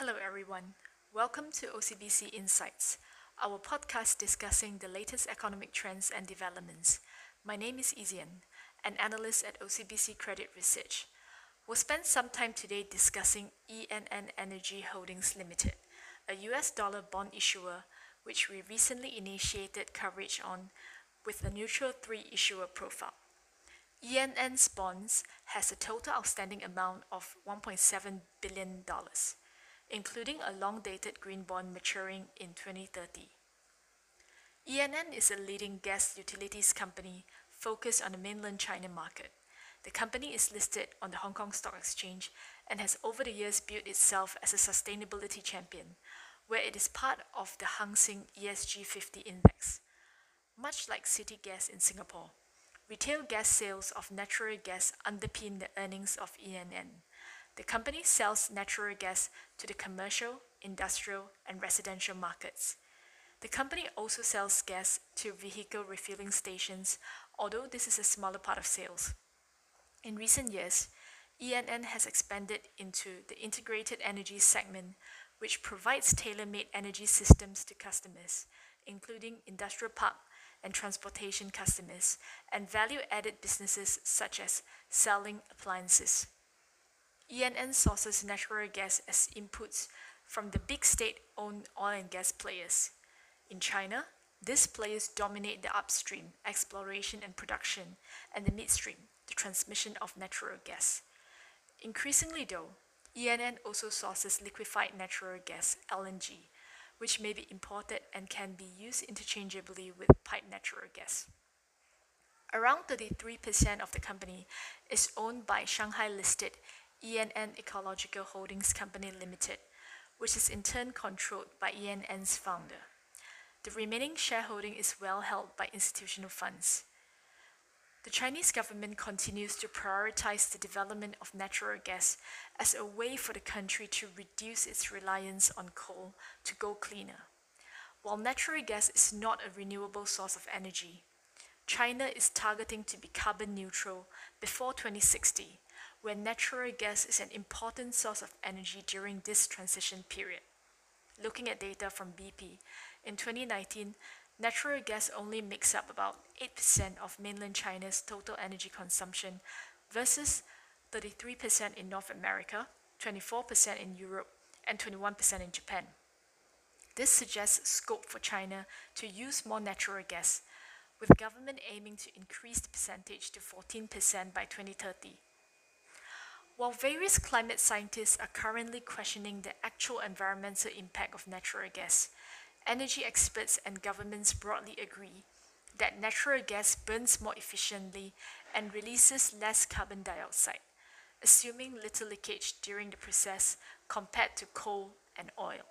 Hello, everyone. Welcome to OCBC Insights, our podcast discussing the latest economic trends and developments. My name is Ezien, an analyst at OCBC Credit Research. We'll spend some time today discussing ENN Energy Holdings Limited, a US dollar bond issuer which we recently initiated coverage on with a neutral three issuer profile. ENN's bonds has a total outstanding amount of $1.7 billion including a long-dated green bond maturing in 2030. ENN is a leading gas utilities company focused on the mainland China market. The company is listed on the Hong Kong Stock Exchange and has over the years built itself as a sustainability champion, where it is part of the Hang Seng ESG 50 index. Much like city gas in Singapore, retail gas sales of natural gas underpin the earnings of ENN. The company sells natural gas to the commercial, industrial, and residential markets. The company also sells gas to vehicle refueling stations, although this is a smaller part of sales. In recent years, ENN has expanded into the integrated energy segment, which provides tailor-made energy systems to customers, including industrial park and transportation customers, and value-added businesses such as selling appliances. ENN sources natural gas as inputs from the big state-owned oil and gas players. In China, these players dominate the upstream, exploration and production, and the midstream, the transmission of natural gas. Increasingly though, ENN also sources liquefied natural gas, LNG, which may be imported and can be used interchangeably with piped natural gas. Around 33% of the company is owned by Shanghai listed ENN Ecological Holdings Company Limited, which is in turn controlled by ENN's founder. The remaining shareholding is well held by institutional funds. The Chinese government continues to prioritize the development of natural gas as a way for the country to reduce its reliance on coal to go cleaner. While natural gas is not a renewable source of energy, China is targeting to be carbon neutral before 2060 where natural gas is an important source of energy during this transition period. Looking at data from BP, in 2019, natural gas only makes up about 8% of mainland China's total energy consumption versus 33% in North America, 24% in Europe, and 21% in Japan. This suggests scope for China to use more natural gas, with government aiming to increase the percentage to 14% by 2030. While various climate scientists are currently questioning the actual environmental impact of natural gas, energy experts and governments broadly agree that natural gas burns more efficiently and releases less carbon dioxide, assuming little leakage during the process compared to coal and oil.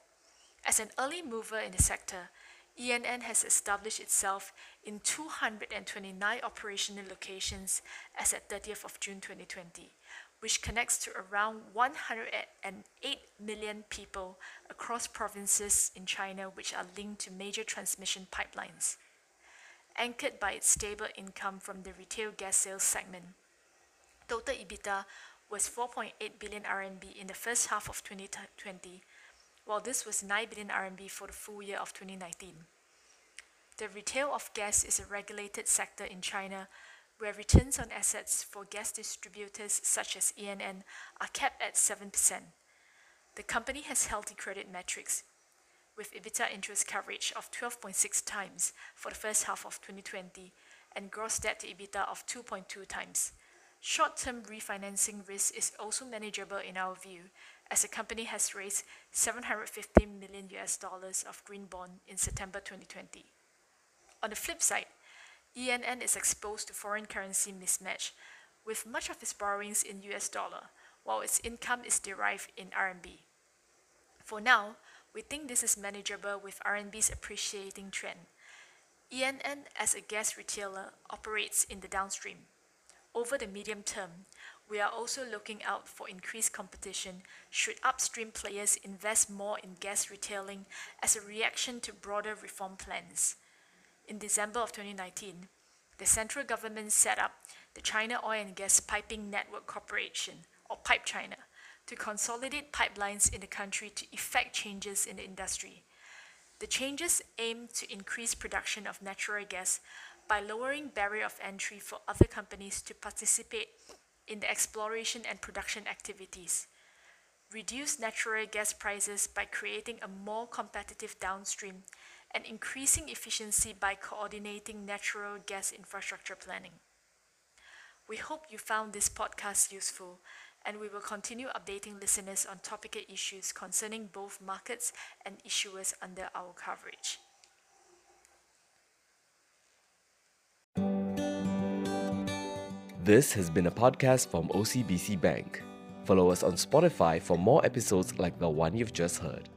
As an early mover in the sector, ENN has established itself in 229 operational locations as at 30th of June 2020, which connects to around 108 million people across provinces in China which are linked to major transmission pipelines. Anchored by its stable income from the retail gas sales segment, total EBITDA was 4.8 billion RMB in the first half of 2020, while this was 9 billion RMB for the full year of 2019. The retail of gas is a regulated sector in China where returns on assets for gas distributors such as ENN are capped at 7%. The company has healthy credit metrics, with EBITDA interest coverage of 12.6 times for the first half of 2020 and gross debt to EBITDA of 2.2 times. Short-term refinancing risk is also manageable in our view, as the company has raised 750 million US dollars of green bond in September 2020. On the flip side, ENN is exposed to foreign currency mismatch, with much of its borrowings in US dollar, while its income is derived in RMB. For now, we think this is manageable with RMB's appreciating trend. ENN as a gas retailer operates in the downstream. Over the medium term, we are also looking out for increased competition should upstream players invest more in gas retailing as a reaction to broader reform plans in December of 2019, the central government set up the China Oil and Gas Piping Network Corporation, or PipeChina, to consolidate pipelines in the country to effect changes in the industry. The changes aim to increase production of natural gas by lowering barrier of entry for other companies to participate in the exploration and production activities, reduce natural gas prices by creating a more competitive downstream, and increasing efficiency by coordinating natural gas infrastructure planning. We hope you found this podcast useful, and we will continue updating listeners on topical issues concerning both markets and issuers under our coverage. This has been a podcast from OCBC Bank. Follow us on Spotify for more episodes like the one you've just heard.